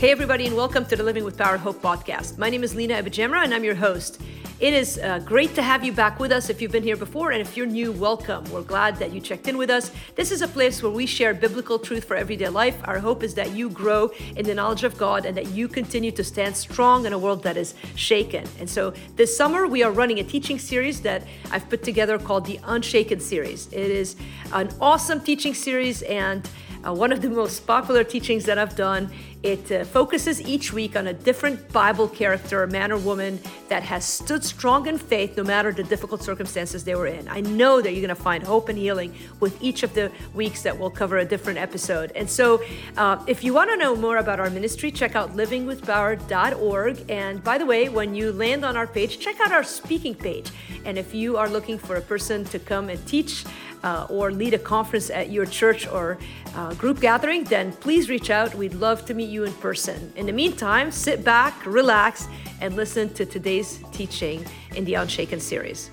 Hey, everybody, and welcome to the Living with Power Hope podcast. My name is Lina Abijamra, and I'm your host. It is uh, great to have you back with us if you've been here before, and if you're new, welcome. We're glad that you checked in with us. This is a place where we share biblical truth for everyday life. Our hope is that you grow in the knowledge of God and that you continue to stand strong in a world that is shaken. And so this summer, we are running a teaching series that I've put together called the Unshaken series. It is an awesome teaching series and uh, one of the most popular teachings that I've done. It uh, focuses each week on a different Bible character, man or woman, that has stood strong in faith no matter the difficult circumstances they were in. I know that you're going to find hope and healing with each of the weeks that we'll cover a different episode. And so, uh, if you want to know more about our ministry, check out livingwithpower.org. And by the way, when you land on our page, check out our speaking page. And if you are looking for a person to come and teach, uh, or lead a conference at your church or uh, group gathering, then please reach out. We'd love to meet you in person. In the meantime, sit back, relax, and listen to today's teaching in the Unshaken series.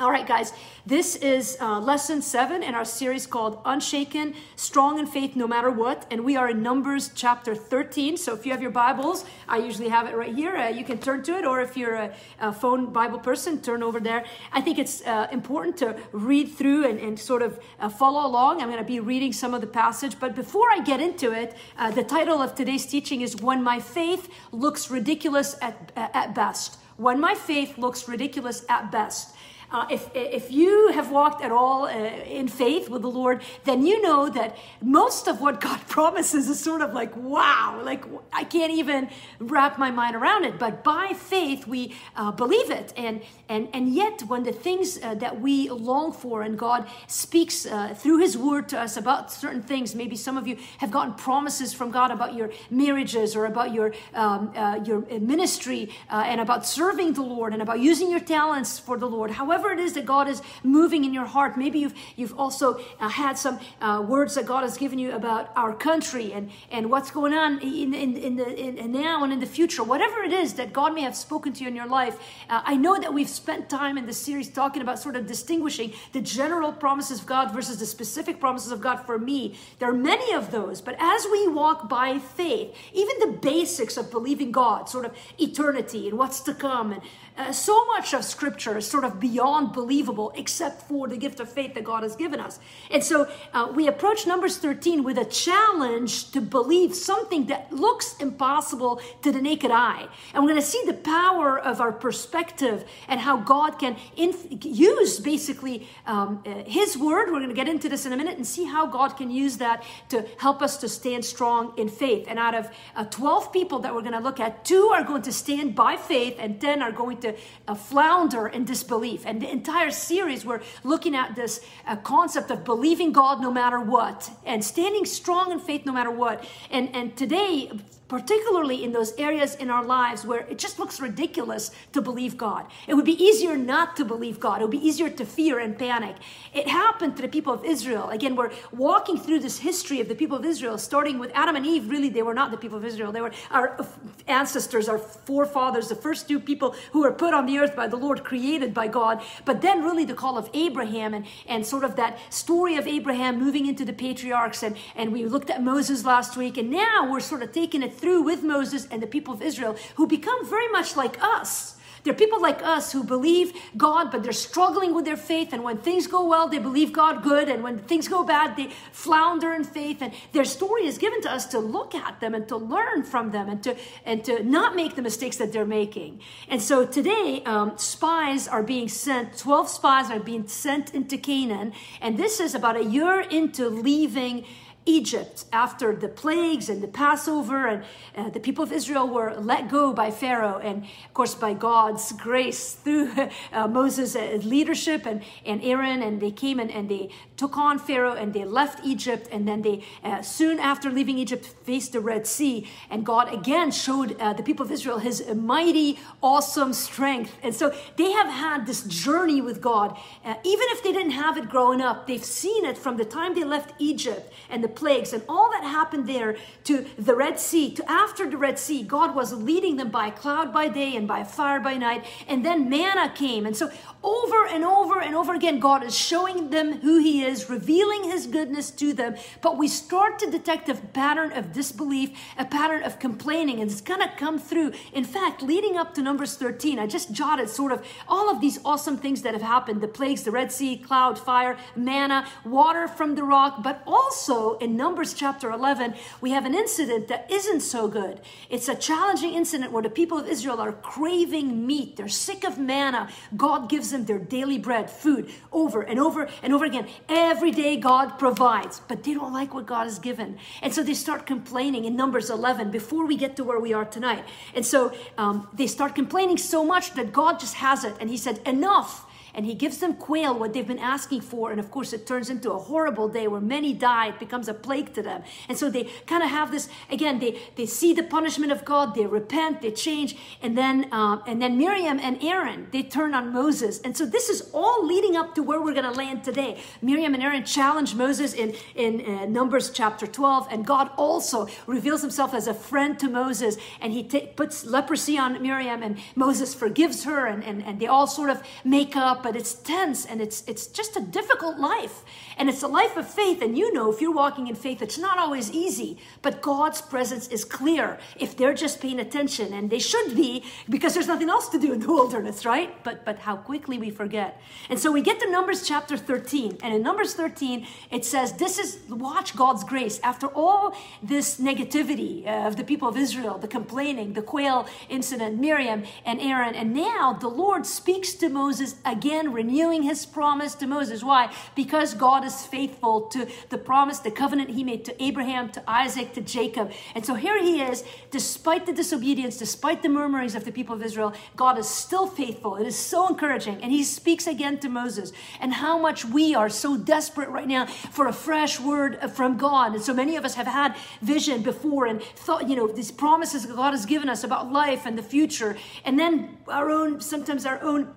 All right, guys, this is uh, lesson seven in our series called Unshaken, Strong in Faith No Matter What. And we are in Numbers chapter 13. So if you have your Bibles, I usually have it right here. Uh, you can turn to it, or if you're a, a phone Bible person, turn over there. I think it's uh, important to read through and, and sort of uh, follow along. I'm going to be reading some of the passage. But before I get into it, uh, the title of today's teaching is When My Faith Looks Ridiculous at, at Best. When My Faith Looks Ridiculous at Best. Uh, if, if you have walked at all uh, in faith with the Lord, then you know that most of what God promises is sort of like, wow, like I can't even wrap my mind around it. But by faith, we uh, believe it. And, and, and yet, when the things uh, that we long for and God speaks uh, through His Word to us about certain things, maybe some of you have gotten promises from God about your marriages or about your, um, uh, your ministry and about serving the Lord and about using your talents for the Lord. However, whatever it is that God is moving in your heart. Maybe you've you've also uh, had some uh, words that God has given you about our country and and what's going on in in, in the in, now and in the future. Whatever it is that God may have spoken to you in your life, uh, I know that we've spent time in this series talking about sort of distinguishing the general promises of God versus the specific promises of God for me. There are many of those, but as we walk by faith, even the basics of believing God, sort of eternity and what's to come, and uh, so much of Scripture is sort of beyond believable, except for the gift of faith that God has given us. And so uh, we approach Numbers 13 with a challenge to believe something that looks impossible to the naked eye. And we're going to see the power of our perspective and how God can inf- use basically um, uh, His word. We're going to get into this in a minute and see how God can use that to help us to stand strong in faith. And out of uh, 12 people that we're going to look at, two are going to stand by faith, and 10 are going to uh, flounder in disbelief. And the entire series, we're looking at this uh, concept of believing God no matter what and standing strong in faith no matter what. And, and today, particularly in those areas in our lives where it just looks ridiculous to believe God. It would be easier not to believe God. It would be easier to fear and panic. It happened to the people of Israel. Again, we're walking through this history of the people of Israel, starting with Adam and Eve. Really, they were not the people of Israel. They were our ancestors, our forefathers, the first two people who were put on the earth by the Lord, created by God. But then, really, the call of Abraham and, and sort of that story of Abraham moving into the patriarchs. And, and we looked at Moses last week. And now we're sort of taking it through with Moses and the people of Israel who become very much like us. They're people like us who believe God, but they're struggling with their faith. And when things go well, they believe God good. And when things go bad, they flounder in faith. And their story is given to us to look at them and to learn from them and to, and to not make the mistakes that they're making. And so today, um, spies are being sent, 12 spies are being sent into Canaan. And this is about a year into leaving Egypt after the plagues and the Passover, and uh, the people of Israel were let go by Pharaoh, and of course by God's grace through uh, Moses' uh, leadership and, and Aaron, and they came and, and they took on Pharaoh and they left Egypt, and then they uh, soon after leaving Egypt faced the Red Sea, and God again showed uh, the people of Israel His mighty, awesome strength, and so they have had this journey with God, uh, even if they didn't have it growing up, they've seen it from the time they left Egypt and the plagues and all that happened there to the Red Sea, to after the Red Sea, God was leading them by cloud by day and by fire by night. And then manna came. And so over and over and over again, God is showing them who He is, revealing His goodness to them. But we start to detect a pattern of disbelief, a pattern of complaining, and it's going to come through. In fact, leading up to Numbers 13, I just jotted sort of all of these awesome things that have happened the plagues, the Red Sea, cloud, fire, manna, water from the rock. But also in Numbers chapter 11, we have an incident that isn't so good. It's a challenging incident where the people of Israel are craving meat, they're sick of manna. God gives them their daily bread, food, over and over and over again. Every day, God provides, but they don't like what God has given. And so they start complaining in Numbers 11 before we get to where we are tonight. And so um, they start complaining so much that God just has it. And He said, Enough and he gives them quail, what they've been asking for. And of course, it turns into a horrible day where many die. It becomes a plague to them. And so they kind of have this again. They they see the punishment of God. They repent. They change. And then um, and then Miriam and Aaron they turn on Moses. And so this is all leading up to where we're going to land today. Miriam and Aaron challenge Moses in in uh, Numbers chapter 12, and God also reveals Himself as a friend to Moses. And He t- puts leprosy on Miriam, and Moses forgives her, and and, and they all sort of make up but it's tense and it's it's just a difficult life. And it's a life of faith. And you know, if you're walking in faith, it's not always easy. But God's presence is clear if they're just paying attention. And they should be because there's nothing else to do in the wilderness, right? But but how quickly we forget. And so we get to Numbers chapter 13. And in Numbers 13, it says, This is watch God's grace. After all this negativity uh, of the people of Israel, the complaining, the quail incident, Miriam and Aaron, and now the Lord speaks to Moses again, renewing his promise to Moses. Why? Because God is is faithful to the promise, the covenant he made to Abraham, to Isaac, to Jacob. And so here he is, despite the disobedience, despite the murmurings of the people of Israel, God is still faithful. It is so encouraging. And he speaks again to Moses and how much we are so desperate right now for a fresh word from God. And so many of us have had vision before and thought, you know, these promises God has given us about life and the future. And then our own, sometimes our own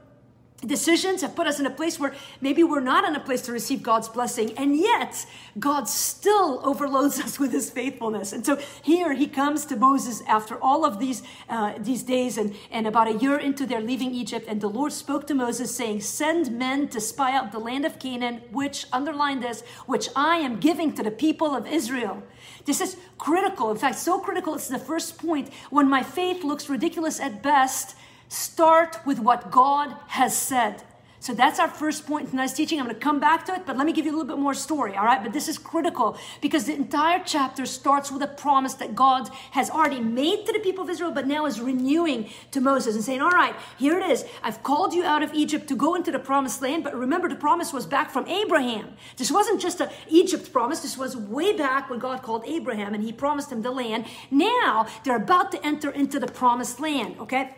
decisions have put us in a place where maybe we're not in a place to receive God's blessing, and yet God still overloads us with His faithfulness. And so here He comes to Moses after all of these uh, these days, and and about a year into their leaving Egypt, and the Lord spoke to Moses, saying, "Send men to spy out the land of Canaan, which underline this, which I am giving to the people of Israel." This is critical. In fact, so critical. It's the first point. When my faith looks ridiculous at best Start with what God has said. So that's our first point in tonight's teaching. I'm going to come back to it, but let me give you a little bit more story, all right? But this is critical because the entire chapter starts with a promise that God has already made to the people of Israel, but now is renewing to Moses and saying, All right, here it is. I've called you out of Egypt to go into the promised land, but remember the promise was back from Abraham. This wasn't just an Egypt promise, this was way back when God called Abraham and he promised him the land. Now they're about to enter into the promised land, okay?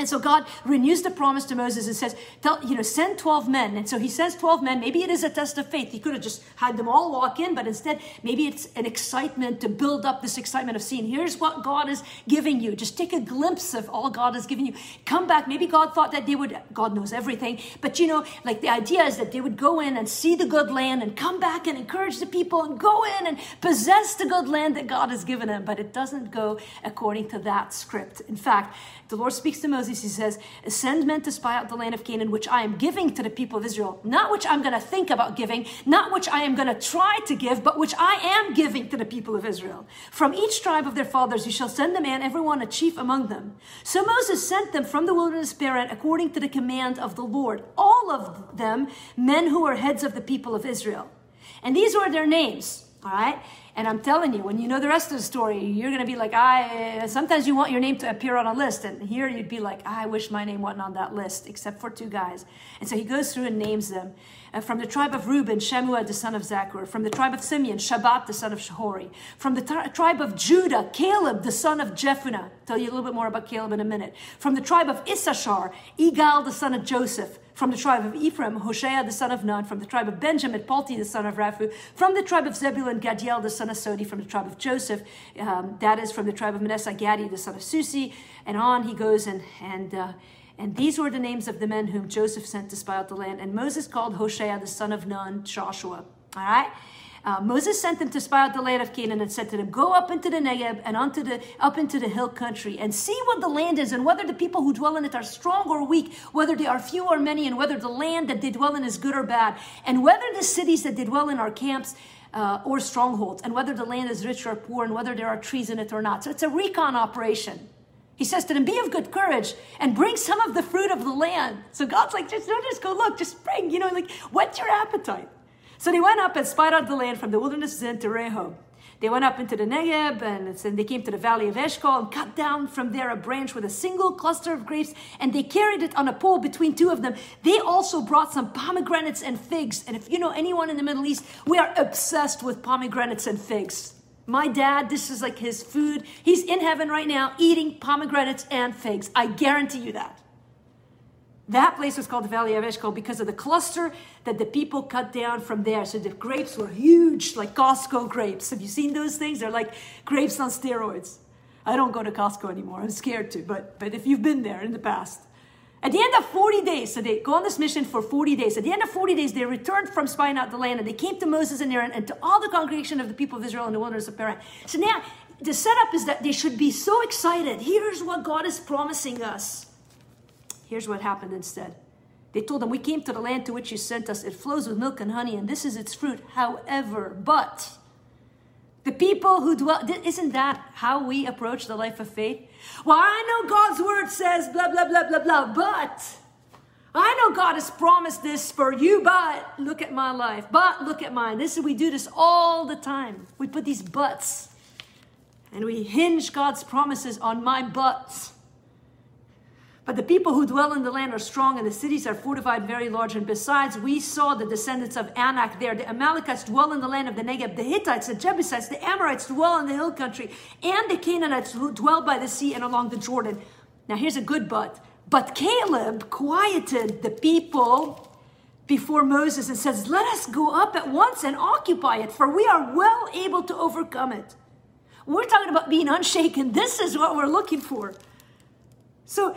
And so God renews the promise to Moses and says, tell, you know, send 12 men. And so he says 12 men. Maybe it is a test of faith. He could have just had them all walk in, but instead, maybe it's an excitement to build up this excitement of seeing, here's what God is giving you. Just take a glimpse of all God has given you. Come back. Maybe God thought that they would, God knows everything. But you know, like the idea is that they would go in and see the good land and come back and encourage the people and go in and possess the good land that God has given them. But it doesn't go according to that script. In fact, the Lord speaks to Moses. He says, Send men to spy out the land of Canaan, which I am giving to the people of Israel. Not which I'm going to think about giving, not which I am going to try to give, but which I am giving to the people of Israel. From each tribe of their fathers you shall send a man, everyone a chief among them. So Moses sent them from the wilderness Paran according to the command of the Lord, all of them men who were heads of the people of Israel. And these were their names, all right? And I'm telling you, when you know the rest of the story, you're going to be like, I. Sometimes you want your name to appear on a list, and here you'd be like, I wish my name wasn't on that list, except for two guys. And so he goes through and names them. Uh, from the tribe of Reuben, Shammua the son of Zaccur. From the tribe of Simeon, Shabat the son of Shahori. From the t- tribe of Judah, Caleb the son of Jephunneh. Tell you a little bit more about Caleb in a minute. From the tribe of Issachar, Igal the son of Joseph. From the tribe of Ephraim, Hoshea the son of Nun. From the tribe of Benjamin, Palti the son of Raphu. From the tribe of Zebulun, Gadiel the son of Sodi. From the tribe of Joseph, um, that is from the tribe of Manasseh, Gadi the son of Susi. And on he goes and and. Uh, and these were the names of the men whom Joseph sent to spy out the land. And Moses called Hoshea the son of Nun Joshua. All right? Uh, Moses sent them to spy out the land of Canaan and said to them, Go up into the Negev and onto the up into the hill country and see what the land is and whether the people who dwell in it are strong or weak, whether they are few or many, and whether the land that they dwell in is good or bad, and whether the cities that they dwell in are camps uh, or strongholds, and whether the land is rich or poor, and whether there are trees in it or not. So it's a recon operation. He says to them, Be of good courage and bring some of the fruit of the land. So God's like, just don't just go look, just bring, you know, like whet your appetite. So they went up and spied out the land from the wilderness of to Rehob. They went up into the Negev and then they came to the valley of Eshcol and cut down from there a branch with a single cluster of grapes and they carried it on a pole between two of them. They also brought some pomegranates and figs. And if you know anyone in the Middle East, we are obsessed with pomegranates and figs. My dad, this is like his food. He's in heaven right now eating pomegranates and figs. I guarantee you that. That place was called the Valley of Eshcol because of the cluster that the people cut down from there. So the grapes were huge, like Costco grapes. Have you seen those things? They're like grapes on steroids. I don't go to Costco anymore. I'm scared to, but, but if you've been there in the past. At the end of 40 days, so they go on this mission for 40 days. At the end of 40 days, they returned from spying out the land and they came to Moses and Aaron and to all the congregation of the people of Israel in the wilderness of Paran. So now the setup is that they should be so excited. Here's what God is promising us. Here's what happened instead. They told them, We came to the land to which you sent us. It flows with milk and honey, and this is its fruit. However, but the people who dwell, isn't that how we approach the life of faith? Well, I know God's word says blah, blah, blah, blah, blah, but I know God has promised this for you, but look at my life, but look at mine. This is, we do this all the time. We put these buts and we hinge God's promises on my buts. But the people who dwell in the land are strong, and the cities are fortified very large. And besides, we saw the descendants of Anak there. The Amalekites dwell in the land of the Negev. The Hittites, the Jebusites, the Amorites dwell in the hill country, and the Canaanites who dwell by the sea and along the Jordan. Now, here's a good but. But Caleb quieted the people before Moses and says, Let us go up at once and occupy it, for we are well able to overcome it. We're talking about being unshaken. This is what we're looking for. So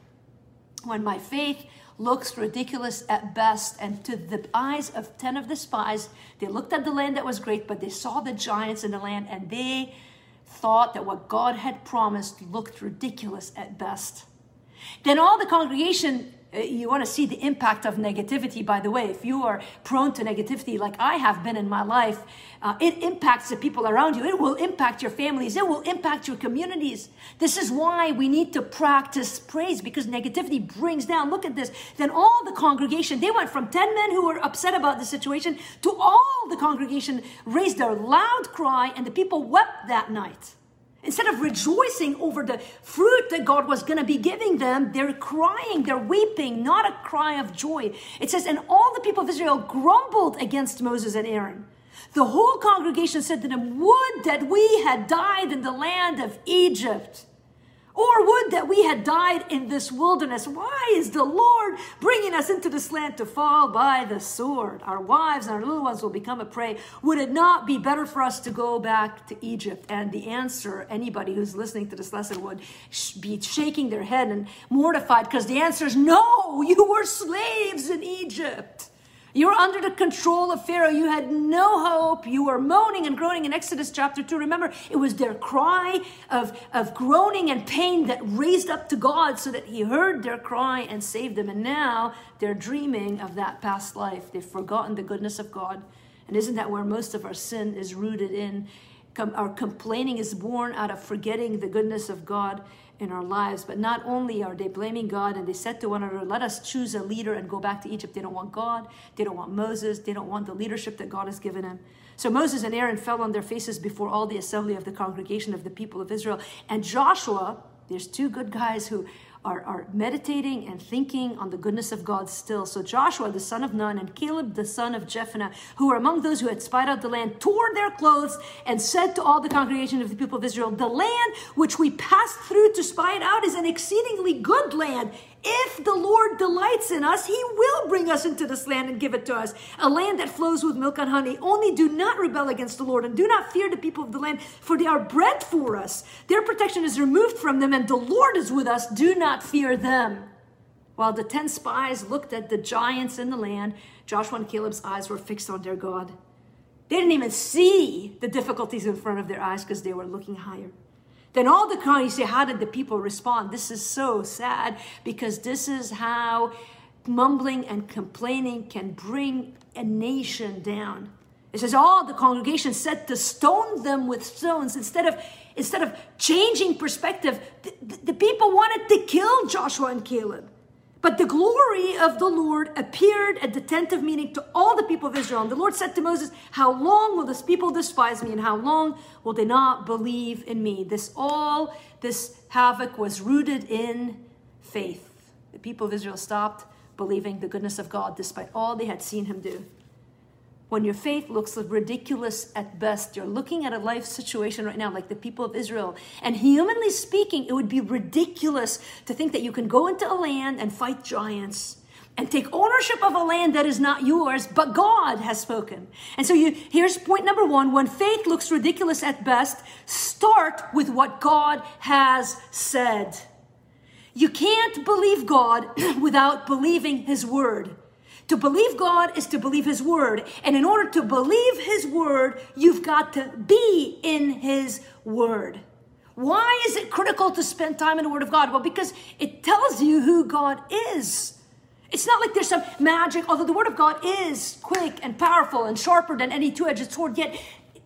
when my faith looks ridiculous at best. And to the eyes of 10 of the spies, they looked at the land that was great, but they saw the giants in the land and they thought that what God had promised looked ridiculous at best. Then all the congregation you want to see the impact of negativity, by the way. If you are prone to negativity, like I have been in my life, uh, it impacts the people around you. It will impact your families. It will impact your communities. This is why we need to practice praise because negativity brings down. Look at this. Then all the congregation, they went from 10 men who were upset about the situation to all the congregation raised their loud cry, and the people wept that night. Instead of rejoicing over the fruit that God was going to be giving them, they're crying, they're weeping, not a cry of joy. It says, And all the people of Israel grumbled against Moses and Aaron. The whole congregation said to them, Would that we had died in the land of Egypt or would that we had died in this wilderness. Why is the Lord bringing us into this land to fall by the sword? Our wives and our little ones will become a prey. Would it not be better for us to go back to Egypt? And the answer, anybody who's listening to this lesson would be shaking their head and mortified because the answer is no, you were slaves in Egypt. You were under the control of Pharaoh. You had no hope. You were moaning and groaning in Exodus chapter 2. Remember, it was their cry of, of groaning and pain that raised up to God so that He heard their cry and saved them. And now they're dreaming of that past life. They've forgotten the goodness of God. And isn't that where most of our sin is rooted in? Our complaining is born out of forgetting the goodness of God in our lives. But not only are they blaming God and they said to one another, let us choose a leader and go back to Egypt. They don't want God. They don't want Moses. They don't want the leadership that God has given him. So Moses and Aaron fell on their faces before all the assembly of the congregation of the people of Israel. And Joshua, there's two good guys who are, are meditating and thinking on the goodness of God still. So Joshua, the son of Nun, and Caleb, the son of Jephunneh, who were among those who had spied out the land, tore their clothes and said to all the congregation of the people of Israel, The land which we passed through to spy it out is an exceedingly good land. If the Lord delights in us, He will bring us into this land and give it to us, a land that flows with milk and honey. Only do not rebel against the Lord and do not fear the people of the land, for they are bread for us. Their protection is removed from them, and the Lord is with us. Do not fear them. While the ten spies looked at the giants in the land, Joshua and Caleb's eyes were fixed on their God. They didn't even see the difficulties in front of their eyes because they were looking higher. Then all the crowd, you say, how did the people respond? This is so sad because this is how mumbling and complaining can bring a nation down. It says all the congregation said to stone them with stones instead of instead of changing perspective. The, the people wanted to kill Joshua and Caleb. But the glory of the Lord appeared at the tent of meeting to all the people of Israel. And the Lord said to Moses, How long will this people despise me, and how long will they not believe in me? This all, this havoc was rooted in faith. The people of Israel stopped believing the goodness of God despite all they had seen him do when your faith looks ridiculous at best. You're looking at a life situation right now, like the people of Israel. And humanly speaking, it would be ridiculous to think that you can go into a land and fight giants and take ownership of a land that is not yours, but God has spoken. And so you, here's point number one. When faith looks ridiculous at best, start with what God has said. You can't believe God without believing His word. To believe God is to believe His Word. And in order to believe His Word, you've got to be in His Word. Why is it critical to spend time in the Word of God? Well, because it tells you who God is. It's not like there's some magic, although the Word of God is quick and powerful and sharper than any two edged sword, yet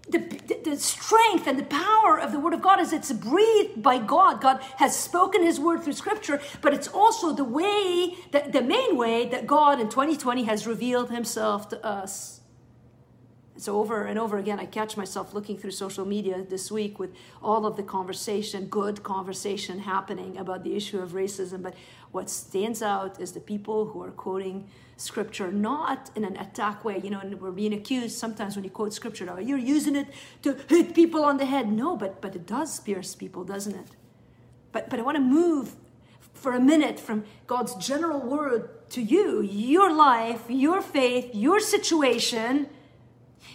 the, the, the, strength and the power of the word of god is it's breathed by god. God has spoken his word through scripture but it's also the way that the main way that god in 2020 has revealed himself to us. So over and over again i catch myself looking through social media this week with all of the conversation good conversation happening about the issue of racism but what stands out is the people who are quoting scripture not in an attack way you know and we're being accused sometimes when you quote scripture oh, you're using it to hit people on the head. No but but it does pierce people doesn't it? But but i want to move for a minute from god's general word to you your life your faith your situation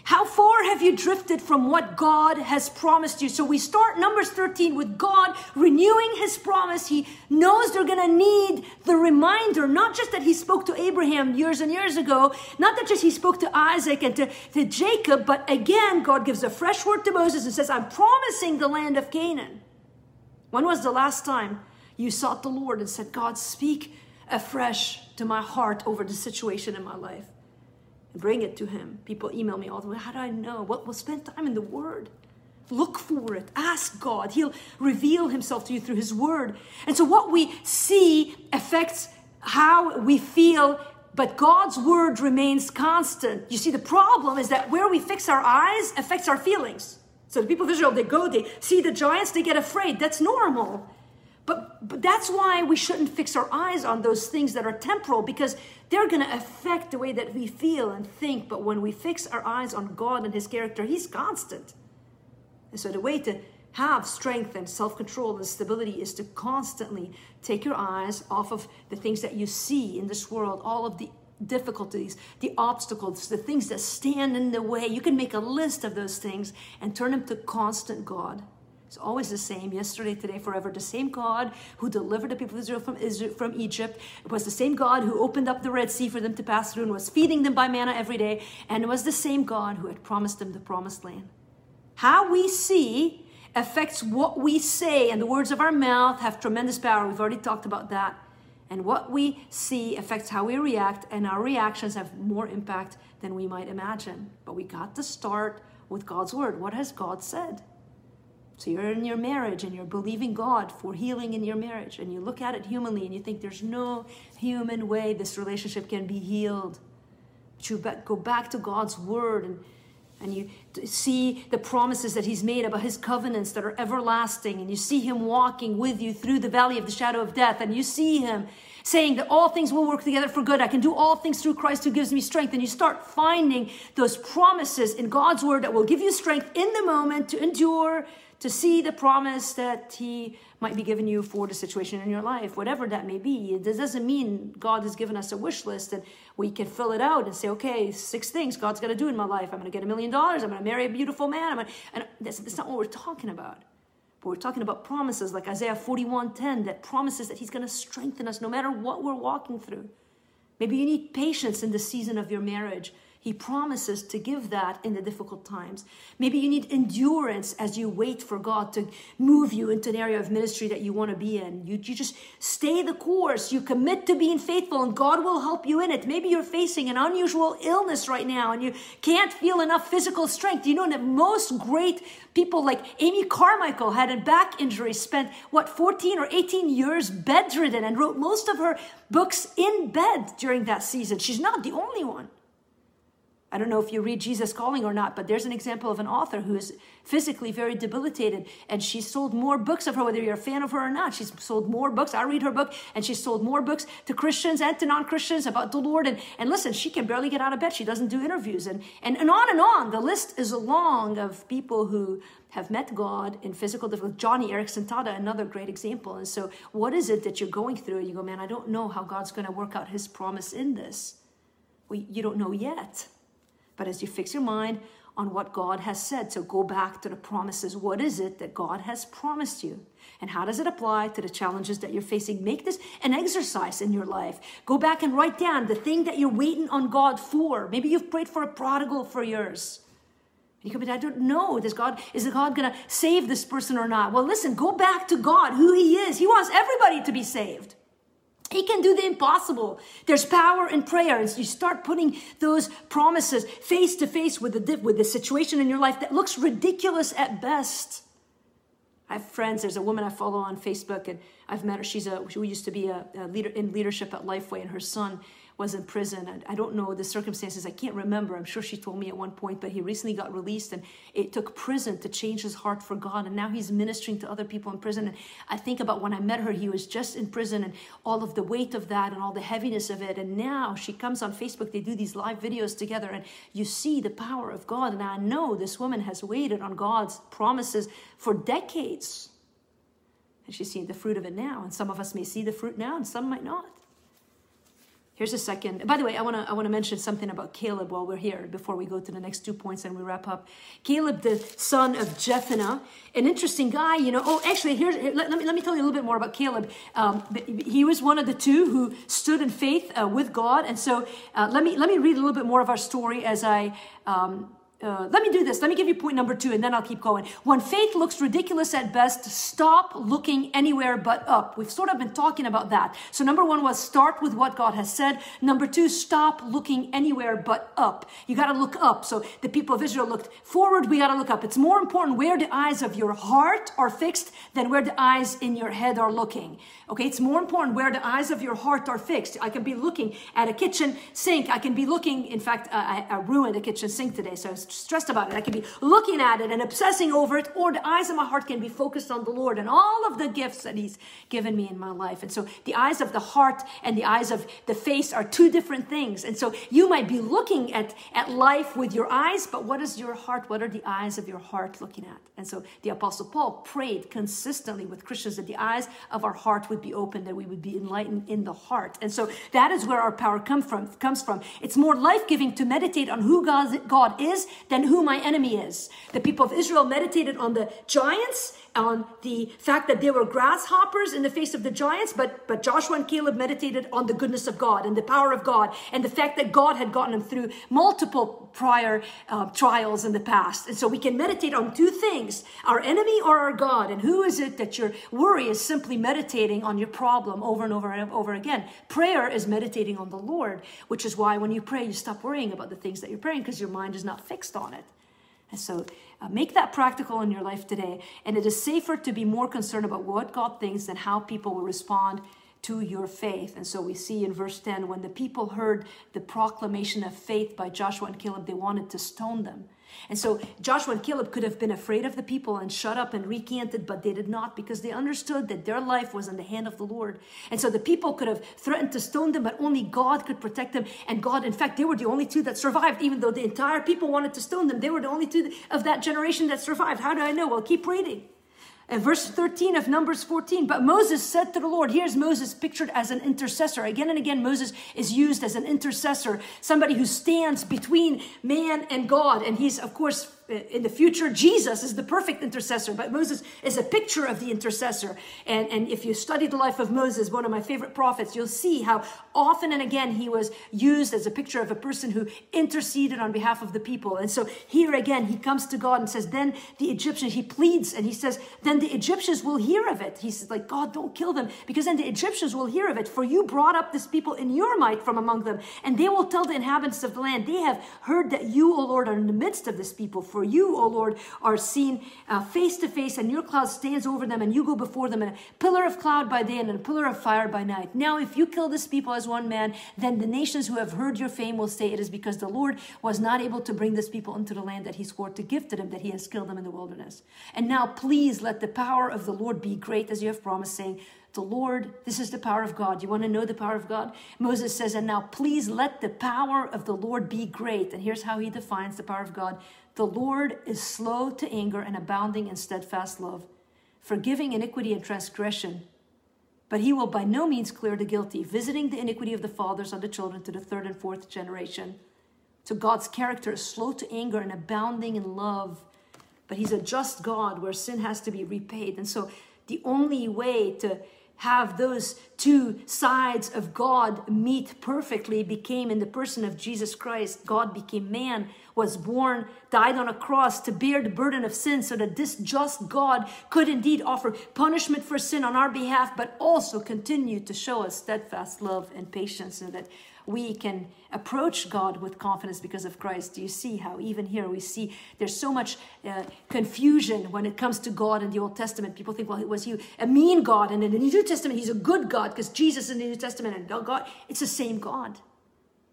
how far have you drifted from what God has promised you? So we start Numbers 13 with God renewing his promise. He knows they're going to need the reminder, not just that he spoke to Abraham years and years ago, not that just he spoke to Isaac and to, to Jacob, but again, God gives a fresh word to Moses and says, I'm promising the land of Canaan. When was the last time you sought the Lord and said, God, speak afresh to my heart over the situation in my life? Bring it to him. People email me all the way. How do I know? Well, we'll spend time in the Word. Look for it. Ask God. He'll reveal Himself to you through His Word. And so, what we see affects how we feel, but God's Word remains constant. You see, the problem is that where we fix our eyes affects our feelings. So, the people of Israel, they go, they see the giants, they get afraid. That's normal. But, but that's why we shouldn't fix our eyes on those things that are temporal because they're going to affect the way that we feel and think. But when we fix our eyes on God and His character, He's constant. And so the way to have strength and self control and stability is to constantly take your eyes off of the things that you see in this world, all of the difficulties, the obstacles, the things that stand in the way. You can make a list of those things and turn them to constant God. It's always the same, yesterday, today, forever. The same God who delivered the people of Israel from, Israel from Egypt. It was the same God who opened up the Red Sea for them to pass through and was feeding them by manna every day. And it was the same God who had promised them the promised land. How we see affects what we say, and the words of our mouth have tremendous power. We've already talked about that. And what we see affects how we react, and our reactions have more impact than we might imagine. But we got to start with God's word. What has God said? So you're in your marriage and you're believing God for healing in your marriage, and you look at it humanly and you think there's no human way this relationship can be healed. But you go back to God's word and and you see the promises that he's made about his covenants that are everlasting and you see him walking with you through the valley of the shadow of death and you see him saying that all things will work together for good i can do all things through christ who gives me strength and you start finding those promises in god's word that will give you strength in the moment to endure to see the promise that he might be giving you for the situation in your life, whatever that may be. This doesn't mean God has given us a wish list and we can fill it out and say, okay, six things God's going to do in my life. I'm going to get a million dollars. I'm going to marry a beautiful man. I'm Gonna, and that's, that's not what we're talking about. But we're talking about promises like Isaiah 41:10 that promises that He's going to strengthen us no matter what we're walking through. Maybe you need patience in the season of your marriage. He promises to give that in the difficult times. Maybe you need endurance as you wait for God to move you into an area of ministry that you want to be in. You, you just stay the course. You commit to being faithful, and God will help you in it. Maybe you're facing an unusual illness right now and you can't feel enough physical strength. You know that most great people like Amy Carmichael had a back injury, spent what, 14 or 18 years bedridden, and wrote most of her books in bed during that season. She's not the only one. I don't know if you read Jesus Calling or not, but there's an example of an author who is physically very debilitated, and she sold more books of her, whether you're a fan of her or not. She's sold more books. I read her book, and she sold more books to Christians and to non Christians about the Lord. And, and listen, she can barely get out of bed. She doesn't do interviews. And, and, and on and on. The list is long of people who have met God in physical difficulty. Joni Eareckson Tada, another great example. And so, what is it that you're going through? And you go, man, I don't know how God's going to work out his promise in this. Well, you don't know yet. But as you fix your mind on what God has said, so go back to the promises. What is it that God has promised you? And how does it apply to the challenges that you're facing? Make this an exercise in your life. Go back and write down the thing that you're waiting on God for. Maybe you've prayed for a prodigal for years. You could be, I don't know. Is God, is God going to save this person or not? Well, listen, go back to God, who He is. He wants everybody to be saved. He can do the impossible. There's power in prayer. And you start putting those promises face to face with the, with the situation in your life that looks ridiculous at best. I have friends. There's a woman I follow on Facebook, and I've met her. She's a she used to be a, a leader in leadership at Lifeway, and her son was in prison. And I don't know the circumstances. I can't remember. I'm sure she told me at one point, but he recently got released and it took prison to change his heart for God. And now he's ministering to other people in prison. And I think about when I met her, he was just in prison and all of the weight of that and all the heaviness of it. And now she comes on Facebook. They do these live videos together and you see the power of God. And I know this woman has waited on God's promises for decades. And she's seeing the fruit of it now. And some of us may see the fruit now and some might not. Here's a second. By the way, I want to I want to mention something about Caleb while we're here before we go to the next two points and we wrap up. Caleb, the son of Jephunneh, an interesting guy. You know. Oh, actually, here, let, let, me let me tell you a little bit more about Caleb. Um, he was one of the two who stood in faith uh, with God, and so uh, let me let me read a little bit more of our story as I. Um, uh, let me do this. Let me give you point number two, and then I'll keep going. When faith looks ridiculous at best, stop looking anywhere but up. We've sort of been talking about that. So, number one was start with what God has said. Number two, stop looking anywhere but up. You got to look up. So, the people of Israel looked forward. We got to look up. It's more important where the eyes of your heart are fixed than where the eyes in your head are looking. Okay, it's more important where the eyes of your heart are fixed. I can be looking at a kitchen sink. I can be looking, in fact, I, I ruined a kitchen sink today, so I was stressed about it. I can be looking at it and obsessing over it, or the eyes of my heart can be focused on the Lord and all of the gifts that He's given me in my life. And so the eyes of the heart and the eyes of the face are two different things. And so you might be looking at, at life with your eyes, but what is your heart? What are the eyes of your heart looking at? And so the Apostle Paul prayed consistently with Christians that the eyes of our heart would be open, that we would be enlightened in the heart. And so that is where our power come from, comes from. It's more life giving to meditate on who God is than who my enemy is. The people of Israel meditated on the giants on the fact that they were grasshoppers in the face of the giants, but, but Joshua and Caleb meditated on the goodness of God and the power of God and the fact that God had gotten them through multiple prior uh, trials in the past. And so we can meditate on two things our enemy or our God. And who is it that your worry is simply meditating on your problem over and over and over again? Prayer is meditating on the Lord, which is why when you pray, you stop worrying about the things that you're praying because your mind is not fixed on it. And so uh, make that practical in your life today. And it is safer to be more concerned about what God thinks than how people will respond to your faith. And so we see in verse 10 when the people heard the proclamation of faith by Joshua and Caleb, they wanted to stone them. And so Joshua and Caleb could have been afraid of the people and shut up and recanted, but they did not because they understood that their life was in the hand of the Lord. And so the people could have threatened to stone them, but only God could protect them. And God, in fact, they were the only two that survived, even though the entire people wanted to stone them. They were the only two of that generation that survived. How do I know? Well, keep reading. And verse 13 of Numbers 14. But Moses said to the Lord, here's Moses pictured as an intercessor. Again and again, Moses is used as an intercessor, somebody who stands between man and God. And he's, of course, in the future, Jesus is the perfect intercessor, but Moses is a picture of the intercessor. And, and if you study the life of Moses, one of my favorite prophets, you'll see how often and again he was used as a picture of a person who interceded on behalf of the people. And so here again, he comes to God and says, Then the Egyptians, he pleads and he says, Then the Egyptians will hear of it. He says, like, God, don't kill them, because then the Egyptians will hear of it. For you brought up this people in your might from among them, and they will tell the inhabitants of the land, They have heard that you, O Lord, are in the midst of this people. For you, O Lord, are seen face to face, and your cloud stands over them, and you go before them in a pillar of cloud by day and a pillar of fire by night. Now, if you kill this people as one man, then the nations who have heard your fame will say it is because the Lord was not able to bring this people into the land that he swore to give to them, that he has killed them in the wilderness. And now, please let the power of the Lord be great as you have promised, saying, the Lord, this is the power of God. You want to know the power of God? Moses says, and now please let the power of the Lord be great. And here's how he defines the power of God the Lord is slow to anger and abounding in steadfast love, forgiving iniquity and transgression. But he will by no means clear the guilty, visiting the iniquity of the fathers on the children to the third and fourth generation. So God's character is slow to anger and abounding in love. But he's a just God where sin has to be repaid. And so the only way to have those two sides of God meet perfectly became in the person of Jesus Christ. God became man, was born, died on a cross to bear the burden of sin so that this just God could indeed offer punishment for sin on our behalf, but also continue to show us steadfast love and patience so that we can approach God with confidence because of Christ. Do you see how even here we see there's so much uh, confusion when it comes to God in the Old Testament? People think, well, was he a mean God? And in the New Testament, he's a good God because Jesus in the New Testament and God, it's the same God.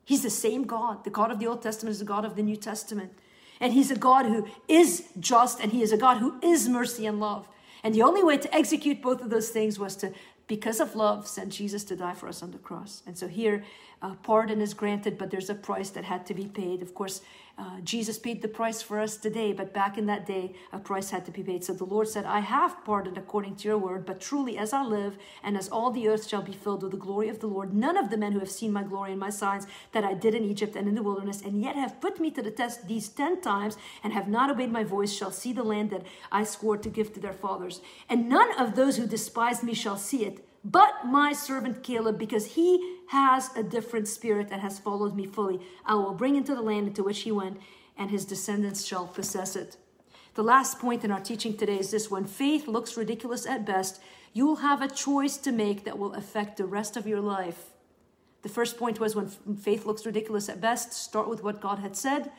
He's the same God. The God of the Old Testament is the God of the New Testament. And he's a God who is just and he is a God who is mercy and love. And the only way to execute both of those things was to, because of love, send Jesus to die for us on the cross. And so here uh, pardon is granted, but there's a price that had to be paid. Of course, uh, Jesus paid the price for us today, but back in that day, a price had to be paid. So the Lord said, I have pardoned according to your word, but truly as I live, and as all the earth shall be filled with the glory of the Lord, none of the men who have seen my glory and my signs that I did in Egypt and in the wilderness, and yet have put me to the test these ten times, and have not obeyed my voice, shall see the land that I swore to give to their fathers. And none of those who despised me shall see it but my servant Caleb, because he has a different spirit and has followed me fully. I will bring into the land into which he went, and his descendants shall possess it. The last point in our teaching today is this when faith looks ridiculous at best, you will have a choice to make that will affect the rest of your life. The first point was when faith looks ridiculous at best, start with what God had said.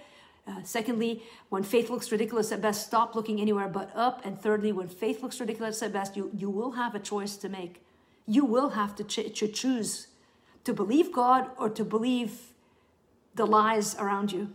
Uh, secondly, when faith looks ridiculous at best, stop looking anywhere but up. And thirdly, when faith looks ridiculous at best, you, you will have a choice to make you will have to, ch- to choose to believe God or to believe the lies around you.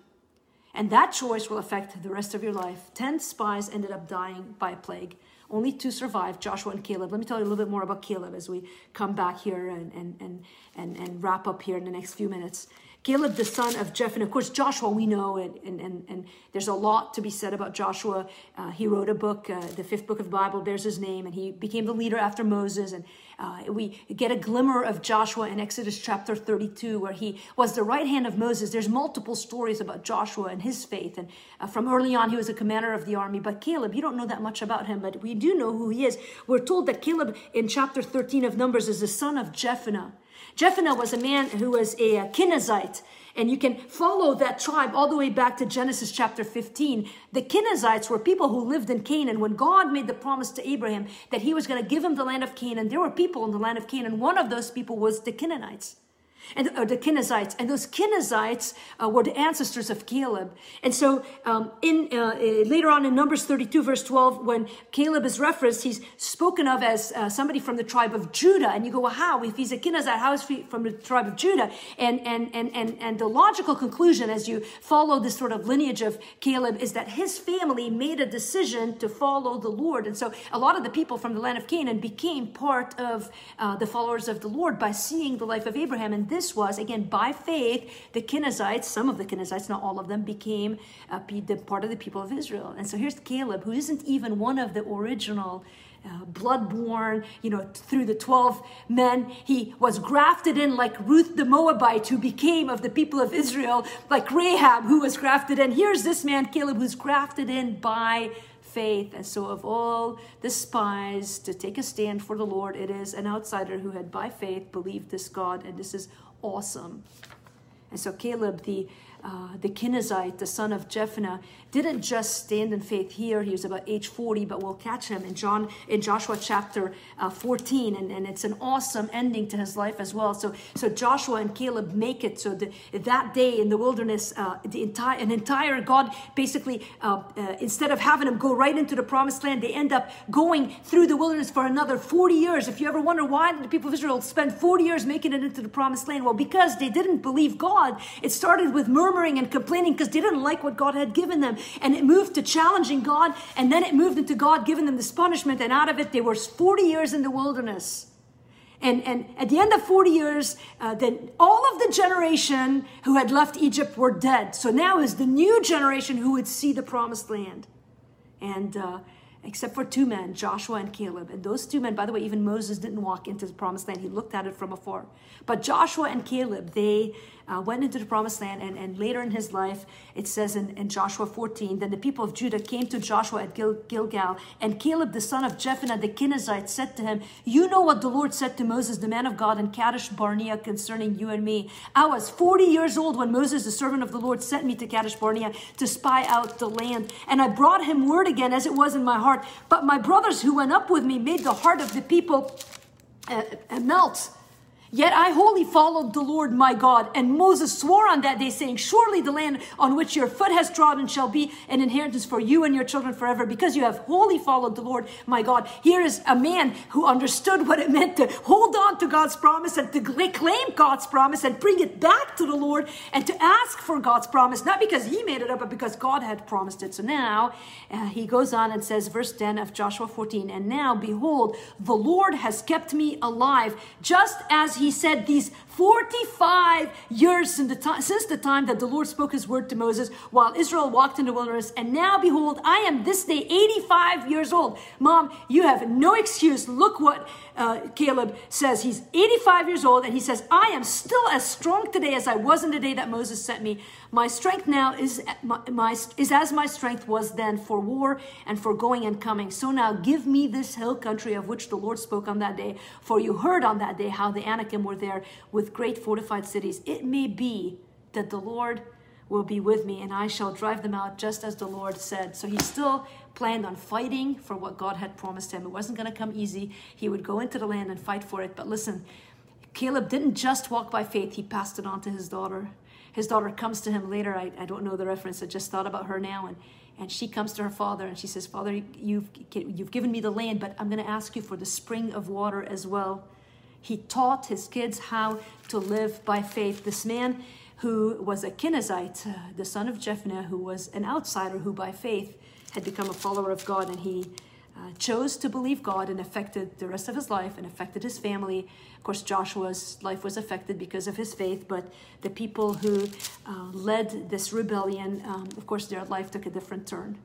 And that choice will affect the rest of your life. Ten spies ended up dying by plague. Only two survived, Joshua and Caleb. Let me tell you a little bit more about Caleb as we come back here and, and, and, and, and wrap up here in the next few minutes. Caleb, the son of Jephunneh. Of course, Joshua, we know, and, and, and, and there's a lot to be said about Joshua. Uh, he wrote a book, uh, the fifth book of the Bible bears his name, and he became the leader after Moses. And uh, we get a glimmer of Joshua in Exodus chapter 32, where he was the right hand of Moses. There's multiple stories about Joshua and his faith. And uh, from early on, he was a commander of the army. But Caleb, you don't know that much about him, but we do know who he is. We're told that Caleb in chapter 13 of Numbers is the son of Jephunneh. Jephunneh was a man who was a Kenizzite. And you can follow that tribe all the way back to Genesis chapter 15. The Kenizzites were people who lived in Canaan. When God made the promise to Abraham that he was going to give him the land of Canaan, there were people in the land of Canaan. One of those people was the Canaanites. And or the Kenizzites, and those Kenizzites uh, were the ancestors of Caleb. And so, um, in uh, uh, later on in Numbers 32, verse 12, when Caleb is referenced, he's spoken of as uh, somebody from the tribe of Judah. And you go, well, how? If he's a Kenizzite, how is he from the tribe of Judah? And and and and and the logical conclusion, as you follow this sort of lineage of Caleb, is that his family made a decision to follow the Lord. And so, a lot of the people from the land of Canaan became part of uh, the followers of the Lord by seeing the life of Abraham and this was, again, by faith, the Kenizzites, some of the Kenizzites, not all of them, became uh, part of the people of Israel. And so here's Caleb, who isn't even one of the original uh, blood-born, you know, through the 12 men. He was grafted in like Ruth the Moabite, who became of the people of Israel, like Rahab, who was grafted in. Here's this man, Caleb, who's grafted in by faith. And so, of all the spies to take a stand for the Lord, it is an outsider who had by faith believed this God. And this is awesome. And so Caleb, the uh, the Kenizzite, the son of Jephunneh, didn't just stand in faith here. He was about age 40, but we'll catch him in John in Joshua chapter uh, 14, and, and it's an awesome ending to his life as well. So so Joshua and Caleb make it. So the, that day in the wilderness, uh, the entire an entire God basically uh, uh, instead of having them go right into the promised land, they end up going through the wilderness for another 40 years. If you ever wonder why the people of Israel spend 40 years making it into the promised land, well, because they didn't believe God. It started with murmuring murmuring and complaining because they didn't like what God had given them. And it moved to challenging God, and then it moved into God giving them this punishment. And out of it, they were 40 years in the wilderness. And, and at the end of 40 years, uh, then all of the generation who had left Egypt were dead. So now is the new generation who would see the promised land. And uh, except for two men, Joshua and Caleb. And those two men, by the way, even Moses didn't walk into the promised land. He looked at it from afar. But Joshua and Caleb, they uh, went into the promised land. And, and later in his life, it says in, in Joshua 14, then the people of Judah came to Joshua at Gil, Gilgal. And Caleb, the son of Jephunneh the Kenizzite, said to him, You know what the Lord said to Moses, the man of God, in Kadesh Barnea concerning you and me. I was 40 years old when Moses, the servant of the Lord, sent me to Kadesh Barnea to spy out the land. And I brought him word again as it was in my heart. But my brothers who went up with me made the heart of the people uh, uh melt Yet I wholly followed the Lord my God. And Moses swore on that day, saying, Surely the land on which your foot has trodden shall be an inheritance for you and your children forever, because you have wholly followed the Lord my God. Here is a man who understood what it meant to hold on to God's promise and to claim God's promise and bring it back to the Lord and to ask for God's promise, not because he made it up, but because God had promised it. So now uh, he goes on and says, verse 10 of Joshua 14, And now behold, the Lord has kept me alive, just as he he said these 45 years the time, since the time that the Lord spoke his word to Moses while Israel walked in the wilderness. And now, behold, I am this day 85 years old. Mom, you have no excuse. Look what uh, Caleb says. He's 85 years old, and he says, I am still as strong today as I was in the day that Moses sent me. My strength now is, my, my, is as my strength was then for war and for going and coming. So now give me this hill country of which the Lord spoke on that day. For you heard on that day how the Anakim were there with great fortified cities. It may be that the Lord will be with me and I shall drive them out just as the Lord said. So he still planned on fighting for what God had promised him. It wasn't going to come easy. He would go into the land and fight for it. But listen, Caleb didn't just walk by faith, he passed it on to his daughter. His daughter comes to him later. I, I don't know the reference. I just thought about her now. And, and she comes to her father and she says, Father, you've, you've given me the land, but I'm going to ask you for the spring of water as well. He taught his kids how to live by faith. This man who was a Kenizzite, uh, the son of Jephunneh, who was an outsider who by faith had become a follower of God, and he uh, chose to believe God and affected the rest of his life and affected his family. Of course, Joshua's life was affected because of his faith, but the people who uh, led this rebellion, um, of course, their life took a different turn.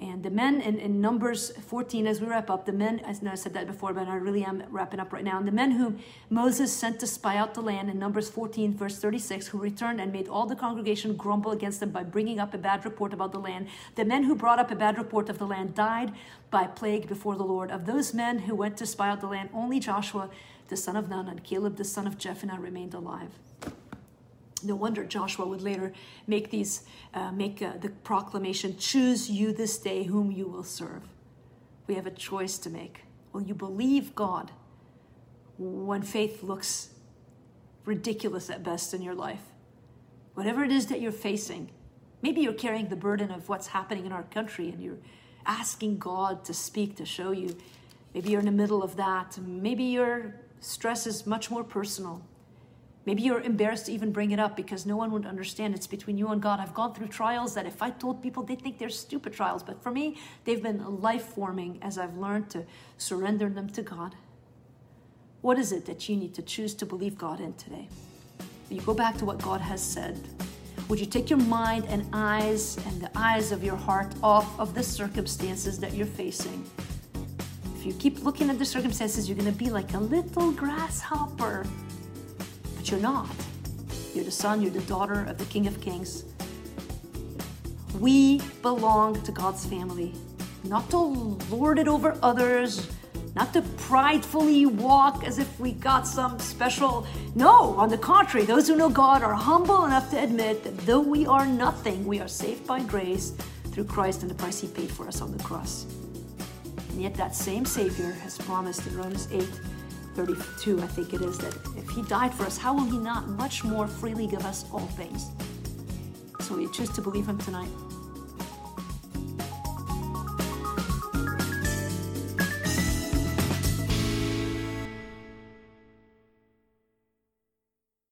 And the men in, in, Numbers 14, as we wrap up, the men, know I said that before, but I really am wrapping up right now. And the men whom Moses sent to spy out the land in Numbers 14, verse 36, who returned and made all the congregation grumble against them by bringing up a bad report about the land. The men who brought up a bad report of the land died by plague before the Lord. Of those men who went to spy out the land, only Joshua, the son of Nun, and Caleb, the son of Jephunneh, remained alive. No wonder Joshua would later make these, uh, make uh, the proclamation, choose you this day whom you will serve. We have a choice to make. Will you believe God when faith looks ridiculous at best in your life. Whatever it is that you're facing, maybe you're carrying the burden of what's happening in our country and you're asking God to speak, to show you. Maybe you're in the middle of that. Maybe your stress is much more personal. Maybe you're embarrassed to even bring it up because no one would understand. It's between you and God. I've gone through trials that if I told people, they'd think they're stupid trials. But for me, they've been life forming as I've learned to surrender them to God. What is it that you need to choose to believe God in today? You go back to what God has said. Would you take your mind and eyes and the eyes of your heart off of the circumstances that you're facing? If you keep looking at the circumstances, you're going to be like a little grasshopper but you're not. You're the son, you're the daughter of the King of Kings. We belong to God's family, not to lord it over others, not to pridefully walk as if we got some special. No, on the contrary, those who know God are humble enough to admit that though we are nothing, we are saved by grace through Christ and the price He paid for us on the cross. And yet, that same Savior has promised in Romans 8 32, I think it is, that He died for us, how will He not much more freely give us all things? So we choose to believe Him tonight.